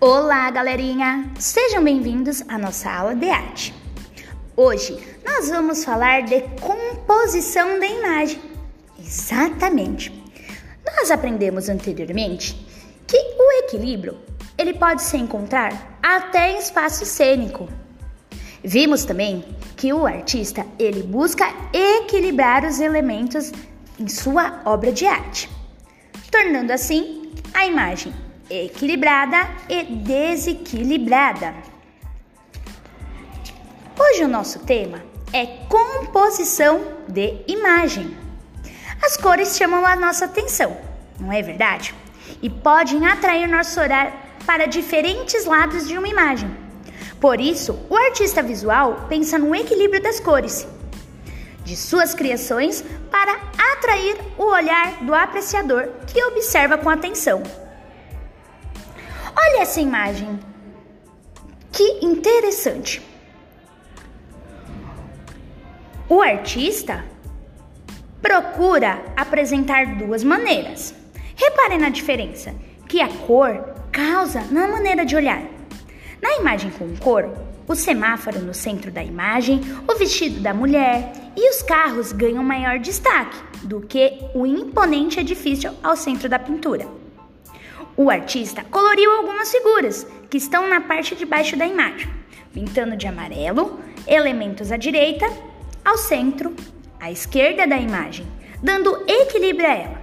Olá, galerinha! Sejam bem-vindos à nossa aula de arte. Hoje nós vamos falar de composição da imagem. Exatamente. Nós aprendemos anteriormente que o equilíbrio ele pode se encontrar até em espaço cênico. Vimos também que o artista ele busca equilibrar os elementos em sua obra de arte, tornando assim a imagem equilibrada e desequilibrada. Hoje o nosso tema é composição de imagem. As cores chamam a nossa atenção, não é verdade? E podem atrair nosso olhar para diferentes lados de uma imagem. Por isso, o artista visual pensa no equilíbrio das cores de suas criações para atrair o olhar do apreciador que observa com atenção. Essa imagem. Que interessante. O artista procura apresentar duas maneiras. Repare na diferença que a cor causa na maneira de olhar. Na imagem com cor, o semáforo no centro da imagem, o vestido da mulher e os carros ganham maior destaque do que o imponente edifício ao centro da pintura. O artista coloriu algumas figuras que estão na parte de baixo da imagem, pintando de amarelo elementos à direita, ao centro, à esquerda da imagem, dando equilíbrio a ela.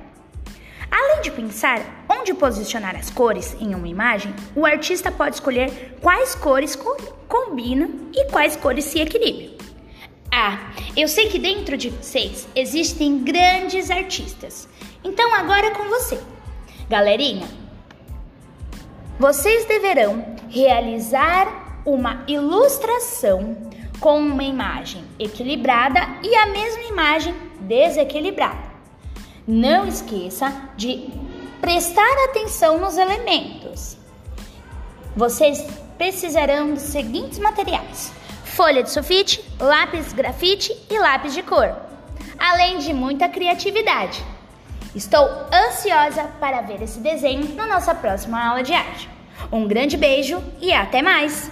Além de pensar onde posicionar as cores em uma imagem, o artista pode escolher quais cores co combinam e quais cores se equilibram. Ah, eu sei que dentro de vocês existem grandes artistas. Então agora é com você. Galerinha, vocês deverão realizar uma ilustração com uma imagem equilibrada e a mesma imagem desequilibrada. Não esqueça de prestar atenção nos elementos. Vocês precisarão dos seguintes materiais: folha de sulfite, lápis grafite e lápis de cor, além de muita criatividade. Estou ansiosa para ver esse desenho na nossa próxima aula de arte. Um grande beijo e até mais!